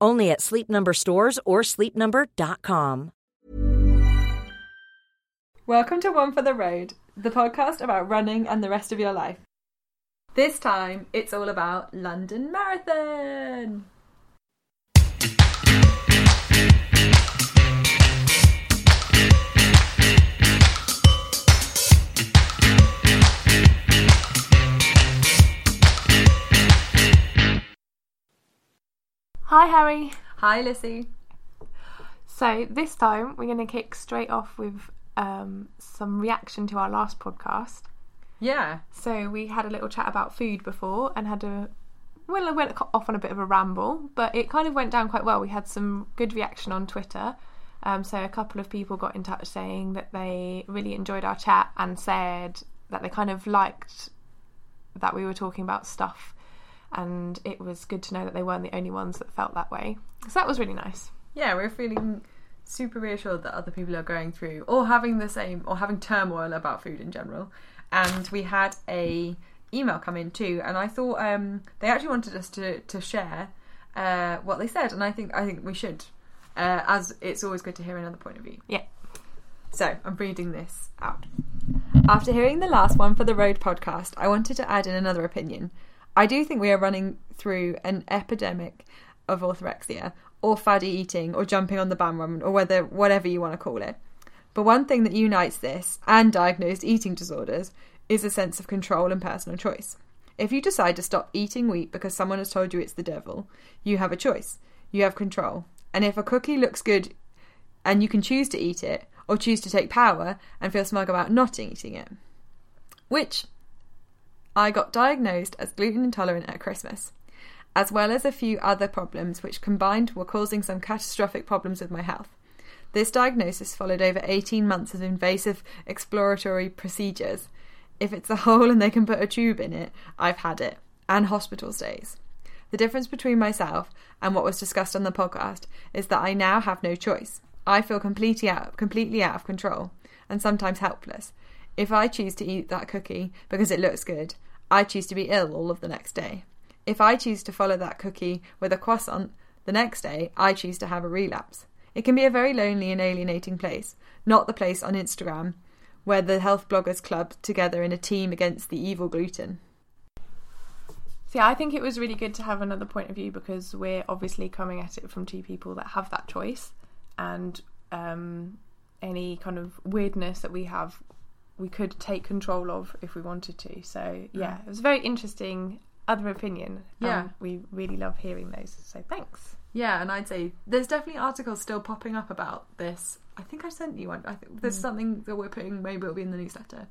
Only at Sleep Number stores or sleepnumber.com. Welcome to One for the Road, the podcast about running and the rest of your life. This time, it's all about London Marathon. Harry. Hi, Lissy. So, this time we're going to kick straight off with um, some reaction to our last podcast. Yeah. So, we had a little chat about food before and had a. Well, I went off on a bit of a ramble, but it kind of went down quite well. We had some good reaction on Twitter. Um, so, a couple of people got in touch saying that they really enjoyed our chat and said that they kind of liked that we were talking about stuff and it was good to know that they weren't the only ones that felt that way. So that was really nice. Yeah, we're feeling super reassured that other people are going through or having the same or having turmoil about food in general. And we had a email come in too, and I thought um, they actually wanted us to to share uh, what they said, and I think I think we should, uh, as it's always good to hear another point of view. Yeah. So I'm reading this out. After hearing the last one for the Road podcast, I wanted to add in another opinion. I do think we are running through an epidemic of orthorexia or faddy eating or jumping on the bandwagon or whether whatever you want to call it. But one thing that unites this and diagnosed eating disorders is a sense of control and personal choice. If you decide to stop eating wheat because someone has told you it's the devil, you have a choice. You have control. And if a cookie looks good and you can choose to eat it or choose to take power and feel smug about not eating it. Which I got diagnosed as gluten intolerant at Christmas, as well as a few other problems which combined were causing some catastrophic problems with my health. This diagnosis followed over 18 months of invasive exploratory procedures. If it's a hole and they can put a tube in it, I've had it, and hospital stays. The difference between myself and what was discussed on the podcast is that I now have no choice. I feel completely out, completely out of control and sometimes helpless. If I choose to eat that cookie because it looks good, I choose to be ill all of the next day. If I choose to follow that cookie with a croissant the next day, I choose to have a relapse. It can be a very lonely and alienating place, not the place on Instagram where the health bloggers club together in a team against the evil gluten. See, I think it was really good to have another point of view because we're obviously coming at it from two people that have that choice, and um, any kind of weirdness that we have we could take control of if we wanted to. So yeah, Mm. it was a very interesting other opinion. Yeah. Um, we really love hearing those. So thanks. Yeah, and I'd say there's definitely articles still popping up about this. I think I sent you one. I think there's something that we're putting. Maybe it'll be in the newsletter.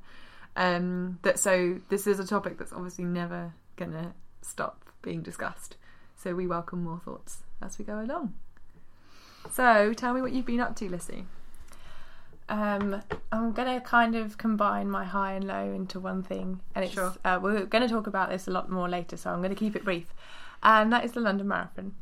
Um, that so this is a topic that's obviously never gonna stop being discussed. So we welcome more thoughts as we go along. So tell me what you've been up to, Lissy. Um, I'm gonna kind of combine my high and low into one thing, and it's Sure. uh, we're going to talk about this a lot more later, so I'm going to keep it brief. And that is the London Marathon.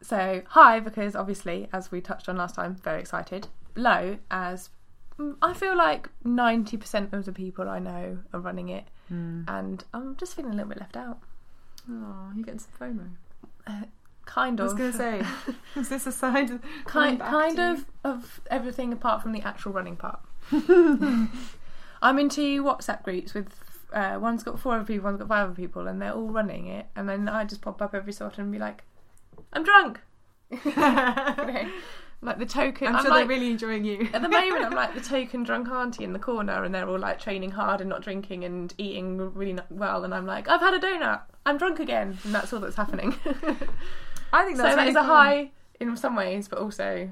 so high because obviously, as we touched on last time, very excited. Low as mm, I feel like ninety percent of the people I know are running it, and I'm just feeling a little bit left out. Oh, you're getting some FOMO. Kind of. I was going to say, is this a sign of kind kind you? of of everything apart from the actual running part. I'm into WhatsApp groups with uh, one's got four other people, one's got five other people, and they're all running it. And then I just pop up every so often and be like, "I'm drunk." You know, like the token. I'm I'm sure like, they're really enjoying you. at the moment, I'm like the token drunk auntie in the corner, and they're all like training hard and not drinking and eating really well, and I'm like, I've had a donut, I'm drunk again, and that's all that's happening. I think so that's that really is a high in some ways, but also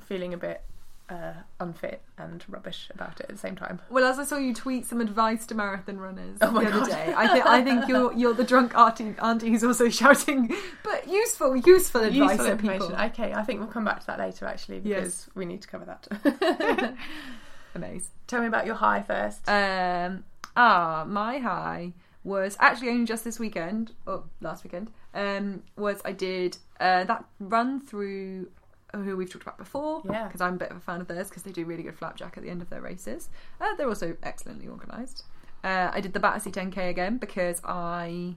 feeling a bit uh, unfit and rubbish about it at the same time. Well, as I saw you tweet some advice to marathon runners Oh the other day, I think I think you're you're the drunk auntie, auntie who's also shouting, but useful, useful advice Useful at information. people. Okay, I think we'll come back to that later actually because Yes. we need to cover that. Amazing. Tell me about your high first. Um, ah, my high was actually only just this weekend, or last weekend. Um, was I did uh, that RunThrough who we've talked about before. Yeah. Because I'm a bit of a fan of theirs because they do really good flapjack at the end of their races. Uh, they're also excellently organised. Uh, I did the Battersea 10k again because I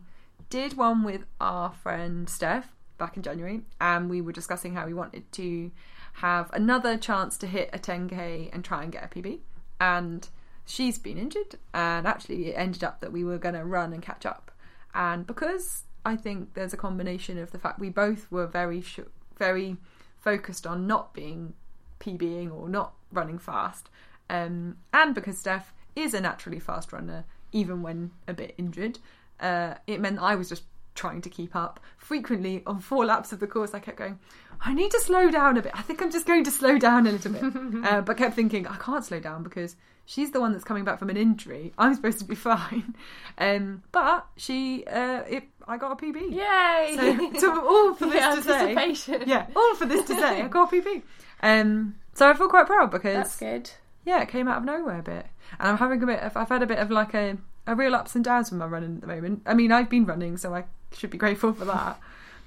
did one with our friend Steph back in January, and we were discussing how we wanted to have another chance to hit a 10k and try and get a PB. And she's been injured, and actually, it ended up that we were going to run and catch up. And because I think there's a combination of the fact we both were very, sh- very focused on not being PBing or not running fast, um, and because Steph is a naturally fast runner, even when a bit injured, uh, it meant I was just trying to keep up. Frequently, on four laps of the course, I kept going, I need to slow down a bit. I think I'm just going to slow down a little bit. uh, but kept thinking, I can't slow down because she's the one that's coming back from an injury. I'm supposed to be fine. Um, but she, uh, it, I got a PB. Yay! So, so all for this to say, yeah, all for this to say, I got a PB. Um, so I feel quite proud because That's good. yeah, it came out of nowhere a bit, and I'm having a bit. Of, I've had a bit of like a a real ups and downs with my running at the moment. I mean, I've been running, so I should be grateful for that.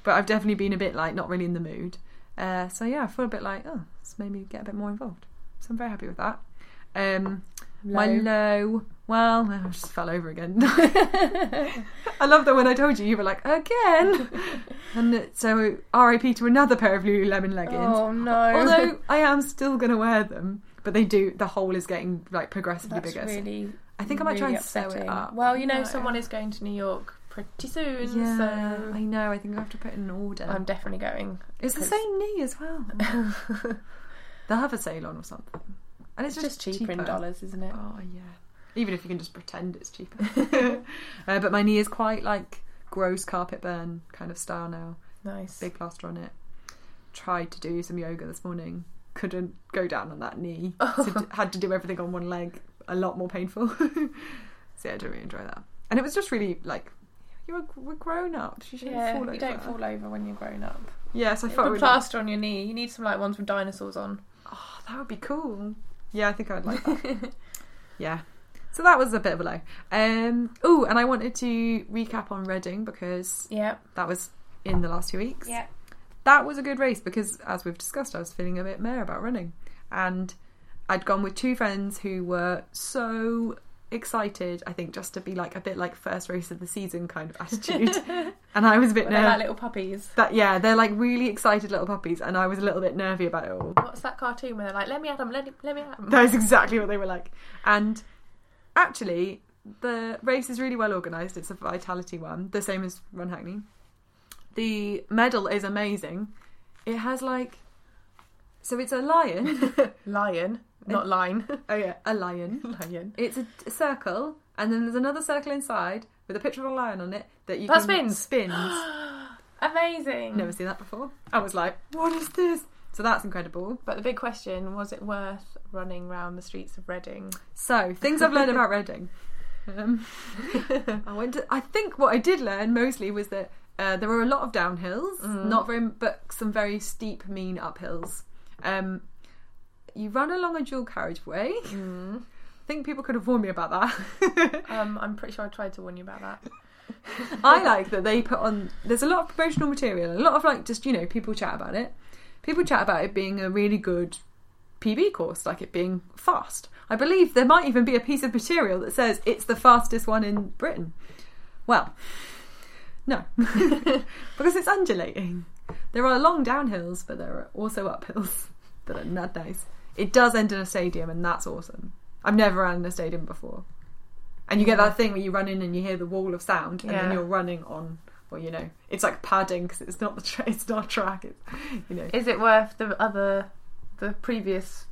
But I've definitely been a bit like not really in the mood. Uh, so yeah, I feel a bit like oh, it's made me get a bit more involved. So I'm very happy with that. Um, My low. Well, I just fell over again. I love that when I told you, you were like, again. and so, RIP to another pair of Lululemon leggings. Oh no! Although I am still going to wear them, but they do. The hole is getting like progressively that's bigger. really. I think I might try really and sew it up. Well, you know, No. someone is going to New York pretty soon, Yeah, so I know. I think I have to put in an order. I'm definitely going. it's the same knee as well. They'll have a sale on or something, and it's It's just, just cheaper, in dollars, isn't it? Oh yeah, even if you can just pretend it's cheaper. uh, but my knee is quite like gross carpet burn kind of style now. Nice. Big plaster on it. Tried to do some yoga this morning. Couldn't go down on that knee. Oh. So d- had to do everything on one leg. A lot more painful. so yeah, I didn't really enjoy that. And it was just really like you're we're grown up. You shouldn't Yeah, fall you over. don't fall over when you're grown up. Yes, I felt a really, plaster on your knee. You need some like ones with dinosaurs on. oh, that would be cool. Yeah, I think I would like that. yeah. So that was a bit of a low. Um, oh, and I wanted to recap on Reading because Yeah. that was in the last two weeks. Yeah. that was a good race because, as we've discussed, I was feeling a bit meh about running, and I'd gone with two friends who were so excited. I think just to be like a bit like first race of the season kind of attitude, and I was a bit They're like nervous. little puppies. That yeah, they're like really excited little puppies, and I was a little bit nervy about it all. What's that cartoon where they're like, "Let me at them, let, me- let me at them." That is exactly what they were like. And actually, the race is really well organised. It's a Vitality one, the same as Run Hackney. The medal is amazing. It has like, so it's a lion. Lion, not line. oh yeah, a lion. Lion. It's a, a circle, and then there's another circle inside with a picture of a lion on it that you That can spins? spins. Amazing. Never seen that before. I was like, what is this? So that's incredible. But the big question was: it worth running round the streets of Reading? So things I've learned about Reading. Um, I went. To, I think what I did learn mostly was that uh, there were a lot of downhills, not very, but some very steep, mean uphills. Um, you run along a dual carriageway. I think people could have warned me about that. Um, I'm pretty sure I tried to warn you about that. I like that they put on. There's a lot of promotional material, a lot of like just you know people chat about it. People chat about it being a really good PB course, like it being fast. I believe there might even be a piece of material that says it's the fastest one in Britain. Well, no, because it's undulating. There are long downhills, but there are also uphills not nice. It does end in a stadium, and that's awesome. I've never run in a stadium before. And you get that thing where you run in and you hear the wall of sound, and then Yeah. you're running on. Well, you know, it's like padding because it's not the tra- it's not track. It's you know, Is it worth the other, the previous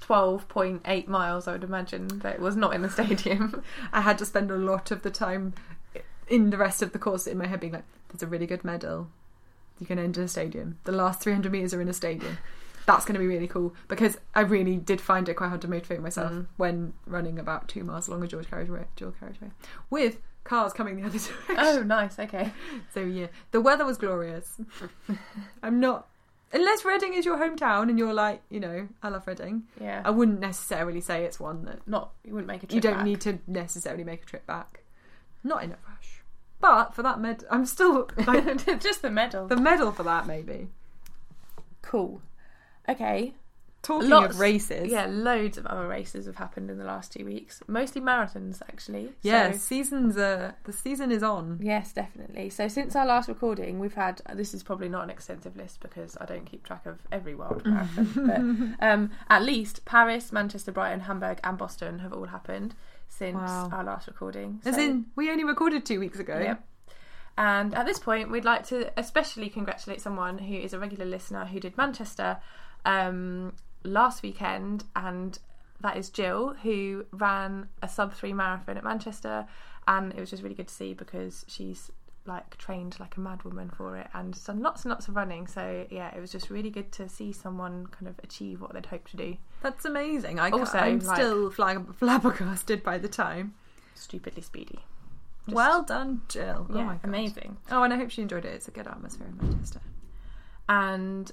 twelve point eight miles? I would imagine that it was not in the stadium. I had to spend a lot of the time in the rest of the course in my head being like, "There's a really good medal. You can enter a stadium. The last 300 meters are in a stadium. That's going to be really cool." Because I really did find it quite hard to motivate myself Mm. when running about two miles along a dual carriageway, dual carriageway, with cars coming the other direction. oh, nice. Okay. So yeah, the weather was glorious. I'm not. Unless Reading is your hometown and you're like, you know, I love Reading. Yeah. I wouldn't necessarily say it's one that not you wouldn't make a trip. you don't back. need to necessarily make a trip back. Not in a rush. But for that med, I'm still like just the medal. the medal for that maybe. cool. Okay. Talking Lots- of races, Yeah, loads of other races have happened in the last two weeks. Mostly marathons, actually. yeah, So- seasons. Uh, the season is on. Yes, definitely. So since our last recording, we've had this is probably not an extensive list because I don't keep track of every world marathon, but um, at least Paris, Manchester, Brighton, Hamburg, and Boston have all happened since Wow. our last recording. As in, we only recorded two weeks ago. Yep. And at this point, we'd like to especially congratulate someone who is a regular listener who did Manchester um, last weekend, and that is Jill, who ran a sub three marathon at Manchester, and it was just really good to see because she's like trained like a madwoman for it and done lots and lots of running. So yeah, it was just really good to see someone kind of achieve what they'd hoped to do. That's amazing. I Also, I'm like- still flag- flabbergasted by the time. Stupidly speedy. Just- well done, Jill. oh my God. amazing. Oh, and I hope she enjoyed it. It's a good atmosphere in Manchester. and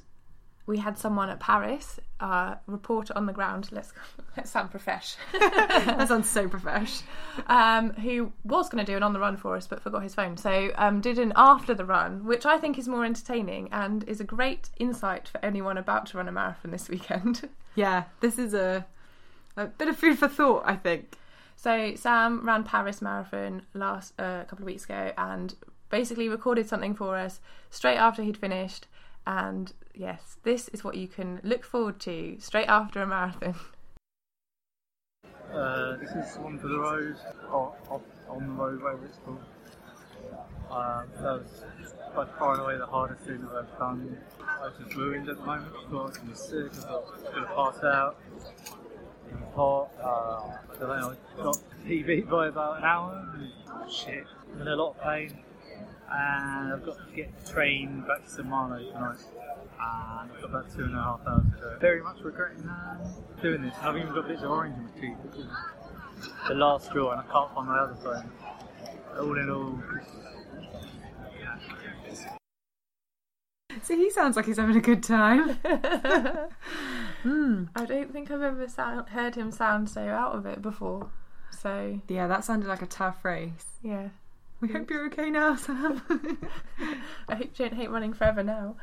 we had someone at Paris, uh, reporter on the ground. Let's let's sound profesh, that sounds so profesh. um, who was going to do an on the run for us, but forgot his phone. So um, did an after the run, which I think is more entertaining and is a great insight for anyone about to run a marathon this weekend. Yeah, this is a a bit of food for thought. I think. So Sam ran Paris Marathon last uh, a couple of weeks ago and basically recorded something for us straight after he'd finished. And yes, this is what you can look forward to straight after a marathon. Uh, this is one for the road, or, or on the road, whatever it's called. Um, that was by far and away the hardest thing I've done. I'm just ruined at the moment. I I was sick. I I was going to pass out. It was hot. Uh, I don't know. I got PB by about an hour. and Shit. In a lot of pain. And I've got to get the train back to St Malo tonight. And I've got about two and a half hours to go. Very much regretting uh, doing this. I've even got bits of orange in my teeth. This is the last straw, and I can't find my other phone. All in all, So he sounds like he's having a good time. I don't think I've ever sound, heard him sound so out of it before. So Yeah, that sounded like a tough race. yeah, We hope you're okay now, Sam. I hope you don't hate running forever now.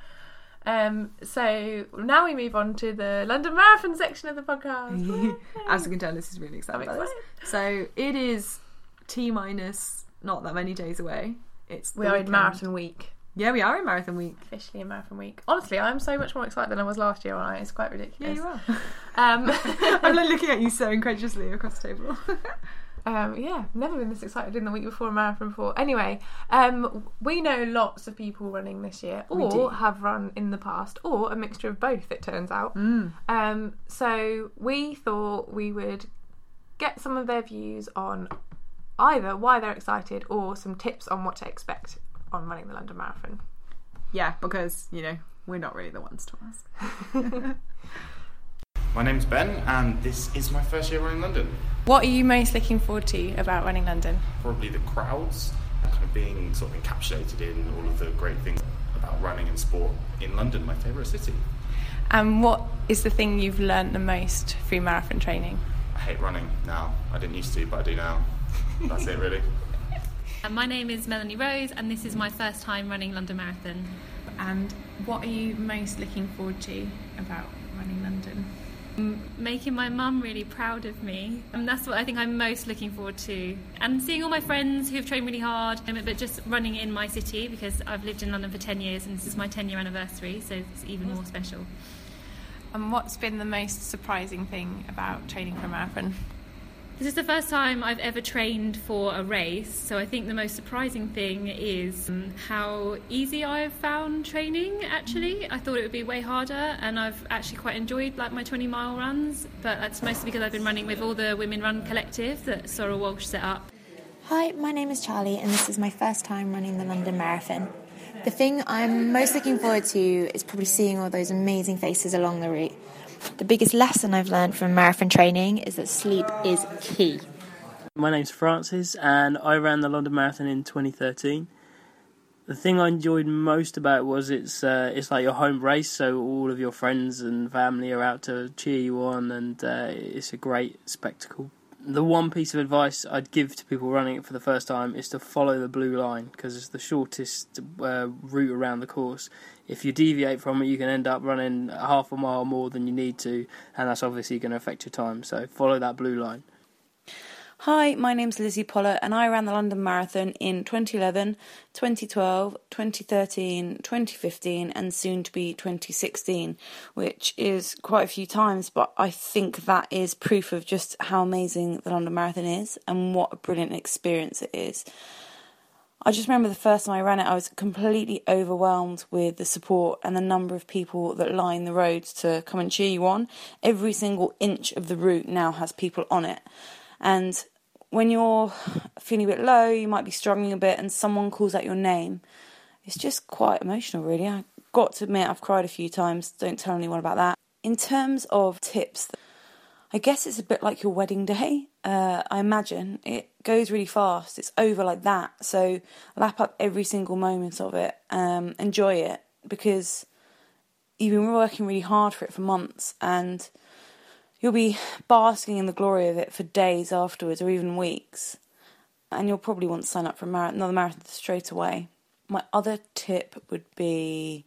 Um, so now we move on to the London Marathon section of the podcast. As you can tell, this is really exciting. About this. So it is T minus not that many days away. It's we are in marathon week. Yeah, we are in marathon week. Officially in marathon week. Honestly, I'm so much more excited than I was last year. Aren't It's quite ridiculous. Yeah, you are. Um, I'm like looking at you so incredulously across the table. Um, yeah, never been this excited in the week before a marathon before. Anyway, um, we know lots of people running this year, or have run in the past, or a mixture of both. It turns out. Mm. Um, so we thought we would get some of their views on either why they're excited or some tips on what to expect on running the London Marathon. Yeah, because you know we're not really the ones to ask. My name's Ben, and this is my first year running London. What are you most looking forward to about running London? Probably the crowds, and kind of being sort of encapsulated in all of the great things about running and sport in London, my favourite city. And what is the thing you've learnt the most through marathon training? I hate running now. I didn't used to, but I do now. That's it, really. Uh, My name is Melanie Rose, and this is my first time running London Marathon. And what are you most looking forward to about running London? Making my mum really proud of me, and that's what I think I'm most looking forward to. And seeing all my friends who have trained really hard, um, but just running in my city because I've lived in London for 10 years and this is my 10 year anniversary, so it's even more special. And what's been the most surprising thing about training for a marathon? This is the first time I've ever trained for a race, so I think the most surprising thing is um, how easy I've found training. Actually, I thought it would be way harder, and I've actually quite enjoyed like my 20 mile runs. But that's mostly because I've been running with all the Women Run Collective that Sorrel Walsh set up. Hi, my name is Charlie, and this is my first time running the London Marathon. The thing I'm most looking forward to is probably seeing all those amazing faces along the route. The biggest lesson I've learned from marathon training is that sleep is key. My name's Francis, and I ran the London Marathon in 2013. The thing I enjoyed most about it was it's uh, it's like your home race, so all of your friends and family are out to cheer you on, and uh, it's a great spectacle. The one piece of advice I'd give to people running it for the first time is to follow the blue line because it's the shortest uh, route around the course. If you deviate from it, you can end up running half a mile more than you need to, and that's obviously going to affect your time. So follow that blue line. Hi, my name's Lizzie Pollard, and I ran the London Marathon in 2011, 2012, 2013, 2015, and soon to be 2016, which is quite a few times, but I think that is proof of just how amazing the London Marathon is and what a brilliant experience it is. I just remember the first time I ran it, I was completely overwhelmed with the support and the number of people that line the roads to come and cheer you on. Every single inch of the route now has people on it. And when you're feeling a bit low, you might be struggling a bit, and someone calls out your name, it's just quite emotional, really. I got to admit, I've cried a few times. Don't tell anyone about that. In terms of tips, I guess it's a bit like your wedding day. Uh, I imagine it goes really fast. It's over like that. So lap up every single moment of it. Um, enjoy it because you've been working really hard for it for months and you'll be basking in the glory of it for days afterwards or even weeks. And you'll probably want to sign up for another marathon straight away. My other tip would be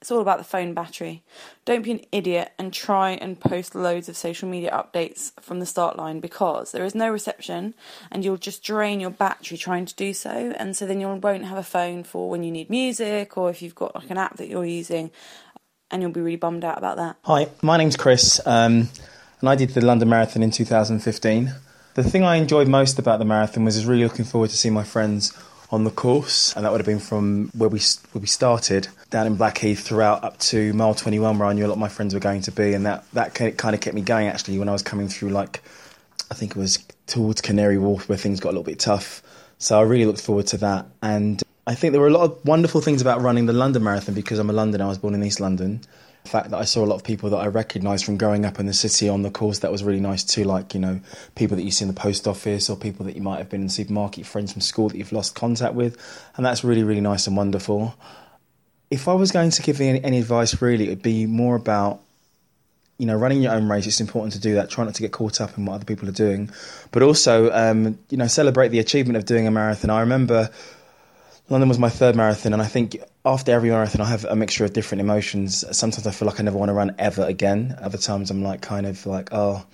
it's all about the phone battery. Don't be an idiot and try and post loads of social media updates from the start line because there is no reception and you'll just drain your battery trying to do so. And so then you won't have a phone for when you need music or if you've got like an app that you're using and you'll be really bummed out about that. Hi, my name's Chris, um, and I did the London Marathon in 2015. The thing I enjoyed most about the marathon was really looking forward to seeing my friends on the course, and that would have been from where we where we started down in Blackheath throughout up to mile 21, where I knew a lot of my friends were going to be, and that that kind of kept me going actually when I was coming through like I think it was towards Canary Wharf where things got a little bit tough. So I really looked forward to that, and I think there were a lot of wonderful things about running the London Marathon because I'm a Londoner. I was born in East London. The fact that I saw a lot of people that I recognised from growing up in the city on the course that was really nice too, like you know people that you see in the post office or people that you might have been in the supermarket, friends from school that you've lost contact with, and that's really really nice and wonderful. If I was going to give any, any advice, really, it would be more about you know, running your own race, it's important to do that. Try not to get caught up in what other people are doing, but also, um, you know, celebrate the achievement of doing a marathon. I remember London was my third marathon, and I think after every marathon, I have a mixture of different emotions. Sometimes I feel like I never want to run ever again. Other times, I'm like, kind of like, oh,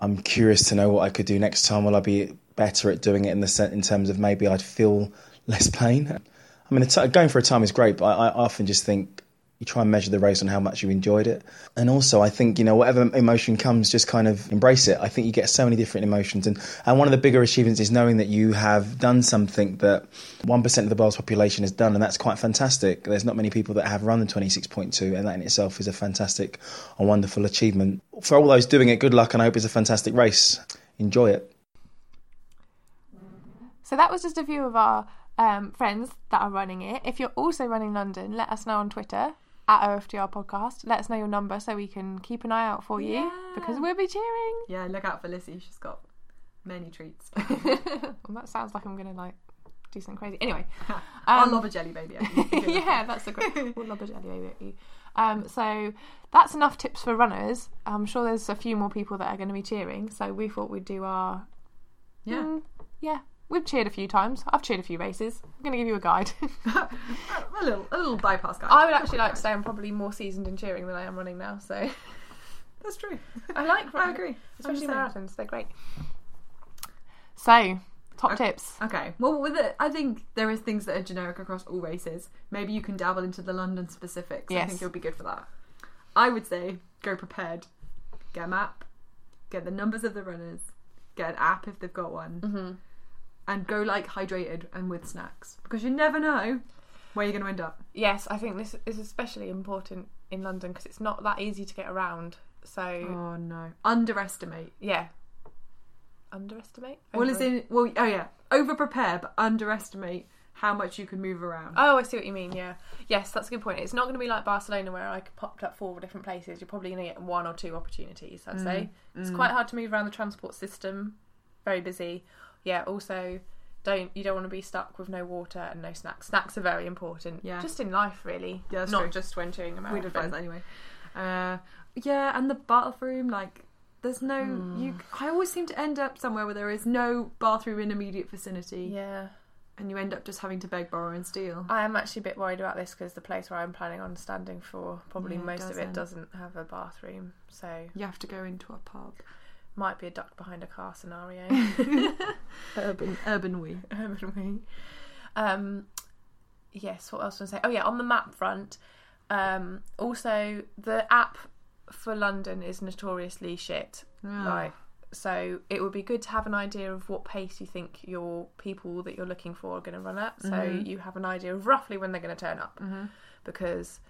I'm curious to know what I could do next time. Will I be better at doing it in the set in terms of maybe I'd feel less pain? I mean, going for a time is great, but I, I often just think you try and measure the race on how much you enjoyed it. And also, I think, you know, whatever emotion comes, just kind of embrace it. I think you get so many different emotions. And, and one of the bigger achievements is knowing that you have done something that 1% of the world's population has done. And that's quite fantastic. There's not many people that have run the 26.2, and that in itself is a fantastic and wonderful achievement. For all those doing it, good luck, and I hope it's a fantastic race. Enjoy it. So that was just a few of our um, friends that are running it. If you're also running London, let us know on Twitter at OFTR podcast. Let us know your number so we can keep an eye out for you Yeah. because we'll be cheering. Yeah, look out for Lizzie. She's got many treats. well, that sounds like I'm gonna like do something crazy. Anyway, I'll um, lob a jelly baby at you. yeah, that's a great. We'll lob a jelly baby at you. Um, so that's enough tips for runners. I'm sure there's a few more people that are going to be cheering. So we thought we'd do our Yeah. Mm, yeah we've cheered a few times. I've cheered a few races. I'm going to give you a guide. a little, a little bypass guide. I would actually like to say I'm probably more seasoned in cheering than I am running now. So That's true. I like. I agree. especially 100%. marathons. They're great. So top tips. Okay. Well, with it, I think there is things that are generic across all races. Maybe you can dabble into the London specifics. I think it'll be good for that. I would say go prepared. Get a map. Get the numbers of the runners. Get an app if they've got one. Mm-hmm. And go like hydrated and with snacks because you never know where you're going to end up. Yes, I think this is especially important in London because it's not that easy to get around. So Oh no! Underestimate. yeah, underestimate. Well, as Over- in, well, oh yeah, over prepare but underestimate how much you can move around. Oh, I see what you mean. Yeah, yes, that's a good point. It's not going to be like Barcelona where I popped up four different places. You're probably going to get one or two opportunities. I'd say mm, it's mm. quite hard to move around the transport system. Very busy. Yeah. Also, don't you don't want to be stuck with no water and no snacks. Snacks are very important. Yeah. Just in life, really. Yeah, that's not true. just when doing a We'd marathon. advise that anyway. Uh, yeah, and the bathroom, like, there's no. You, I always seem to end up somewhere where there is no bathroom in immediate vicinity, Yeah. and you end up just having to beg, borrow, and steal. I am actually a bit worried about this because the place where I'm planning on standing for probably Yeah, most of it doesn't. doesn't have a bathroom, so You have to go into a pub. Might be a duck behind a car scenario. Urban, urban wee. Urban wee. Um, yes. What else was I say? Oh yeah, on the map front. Um, also, the app for London is notoriously shit. Like, so it would be good to have an idea of what pace you think your people that you're looking for are going to run at, so Mm-hmm. you have an idea of roughly when they're going to turn up, because.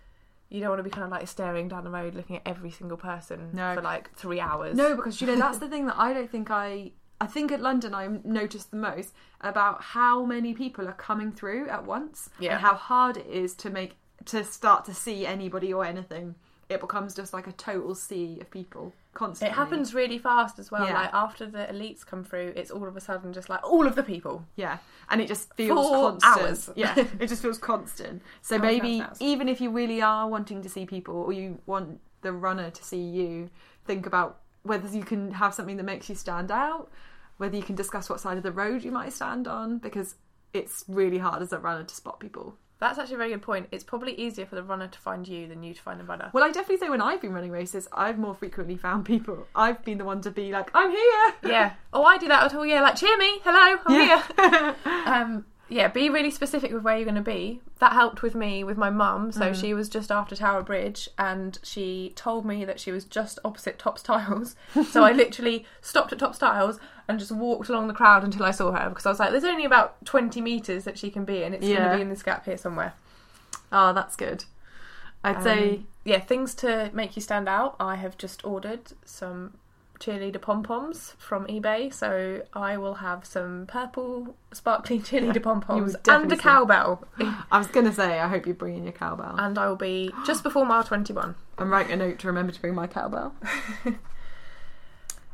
You don't want to be kind of like staring down the road looking at every single person No. for like three hours. No, because you know that's the thing that I don't think I. I think at London I noticed the most about how many people are coming through at once Yeah. and how hard it is to make to start to see anybody or anything. It becomes just like a total sea of people constantly. It happens really fast as well. Yeah. Like after the elites come through, it's all of a sudden just like all of the people. Yeah, and it just feels Four constant. hours. Yeah, it just feels constant. So maybe even if you really are wanting to see people, or you want the runner to see you, think about whether you can have something that makes you stand out, whether you can discuss what side of the road you might stand on, because it's really hard as a runner to spot people. That's actually a very good point. It's probably easier for the runner to find you than you to find the runner. Well, I definitely say when I've been running races, I've more frequently found people. I've been the one to be like, "I'm here." yeah. Oh, I do that at all. Yeah, like cheer me. Hello, I'm Yeah. here. um, yeah, be really specific with where you're going to be. That helped with me with my mum. So Mm-hmm. she was just after Tower Bridge, and she told me that she was just opposite Tops Tiles. so I literally stopped at Tops Tiles and just walked along the crowd until I saw her because I was like, "There's only about 20 meters that she can be in. It's going Yeah. to be in this gap here somewhere." Oh, that's good. I'd say Um, yeah, things to make you stand out. I have just ordered some cheerleader pom poms from eBay, so I will have some purple sparkling cheerleader pom poms and definitely a see- cowbell. I was gonna say I hope you bring in your cowbell. and I will be just before mile twenty one. I'm writing a note to remember to bring my cowbell.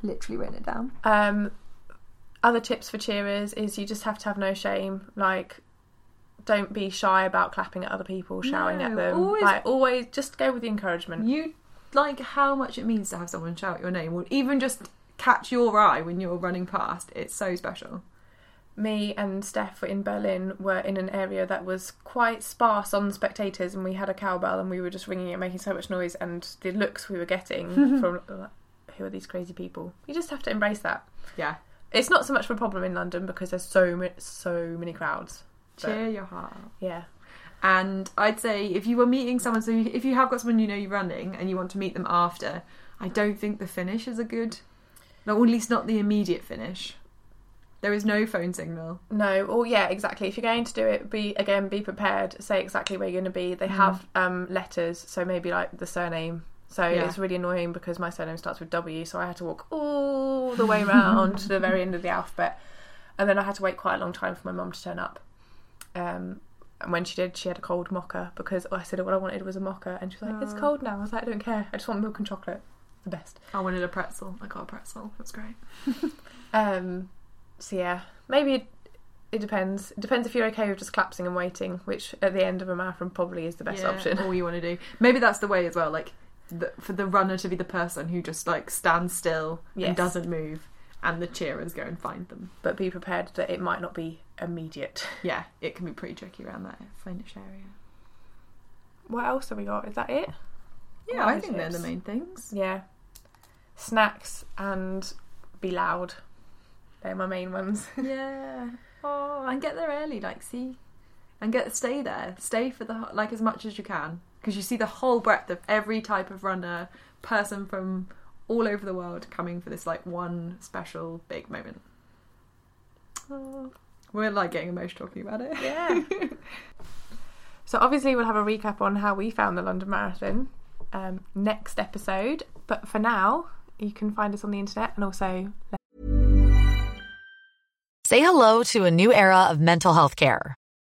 Literally written it down. Um, other tips for cheerers is you just have to have no shame. Like, don't be shy about clapping at other people, shouting No, at them. always- Like, always just go with the encouragement. You like how much it means to have someone shout your name, or even just catch your eye when you're running past. It's so special. me and Steph in Berlin were in an area that was quite sparse on spectators, and we had a cowbell, and we were just ringing it, making so much noise, and the looks we were getting from who are these crazy people? You just have to embrace that. Yeah, It's not so much of a problem in London because there's so ma- so many crowds. But, cheer your heart. out. Yeah, And I'd say if you were meeting someone, so if you have got someone you know you're running and you want to meet them after, I don't think the finish is a good, no, or at least not the immediate finish. There is no phone signal. no, or yeah, exactly. If you're going to do it, be again, be prepared. Say exactly where you're going to be. They have um, letters, so maybe like the surname. So Yeah. it's really annoying because my surname starts with W, so I had to walk all the way around to the very end of the alphabet, and then I had to wait quite a long time for my mum to turn up. Um, and when she did, she had a cold mocha because I said what I wanted was a mocha, and she was like, "It's cold now." I was like, "I don't care. I just want milk and chocolate, the best." I wanted a pretzel. I got a pretzel. That's great. Um, so yeah, maybe it, it depends. It depends if you're okay with just collapsing and waiting, which at the end of a marathon probably is the best Yeah, option. All you want to do. Maybe that's the way as well. Like the, for the runner to be the person who just like stands still Yes. and doesn't move, and the cheerers go and find them. But be prepared that it might not be immediate. Yeah, it can be pretty tricky around that Flemish area. What else have we got? Is that it? Yeah, I think they're the main things. Yeah. Snacks and be loud. They're my main ones. Yeah. Oh, and get there early, like see, and get stay there, stay for the ho- like as much as you can, because you see the whole breadth of every type of runner, person from all over the world coming for this like one special big moment. Oh, we're like getting emotional talking about it. Yeah. so obviously we'll have a recap on how we found the London Marathon um, next episode. But for now, you can find us on the internet and also Say hello to a new era of mental health care.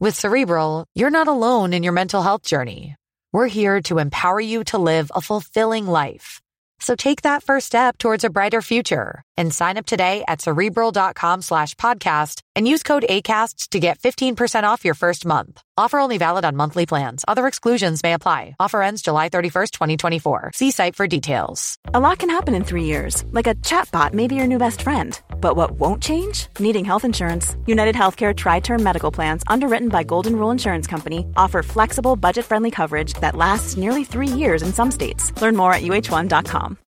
With Cerebral, you're not alone in your mental health journey. We're here to empower you to live a fulfilling life. So take that first step towards a brighter future and sign up today at cerebral.com slash podcast and use code ACAST to get 15% off your first month. Offer only valid on monthly plans. Other exclusions may apply. Offer ends July 31st, 2024. See site for details. A lot can happen in three years, like a chatbot may be your new best friend. But what won't change? Needing health insurance. United Healthcare Tri Term Medical Plans, underwritten by Golden Rule Insurance Company, offer flexible, budget friendly coverage that lasts nearly three years in some states. Learn more at uh1.com.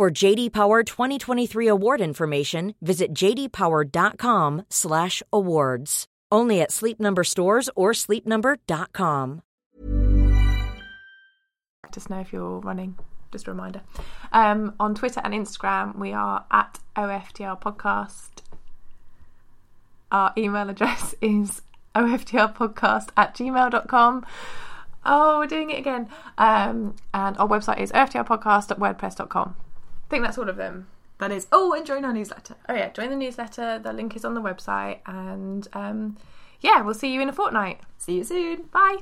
For JD Power 2023 award information, visit jdpower.com/awards. Only at Sleep Number stores or sleepnumber.com. us know if you're running. Just a reminder. Um, on Twitter and Instagram, we are at OFTR Podcast. Our email address is oftrpodcast at gmail.com. Oh, we're doing it again. Um, and our website is oftrpodcast at. I think that's all of them. That is. Oh, and join our newsletter. Oh, yeah, join the newsletter. The link is on the website. And um, yeah, we'll see you in a fortnight. See you soon. Bye.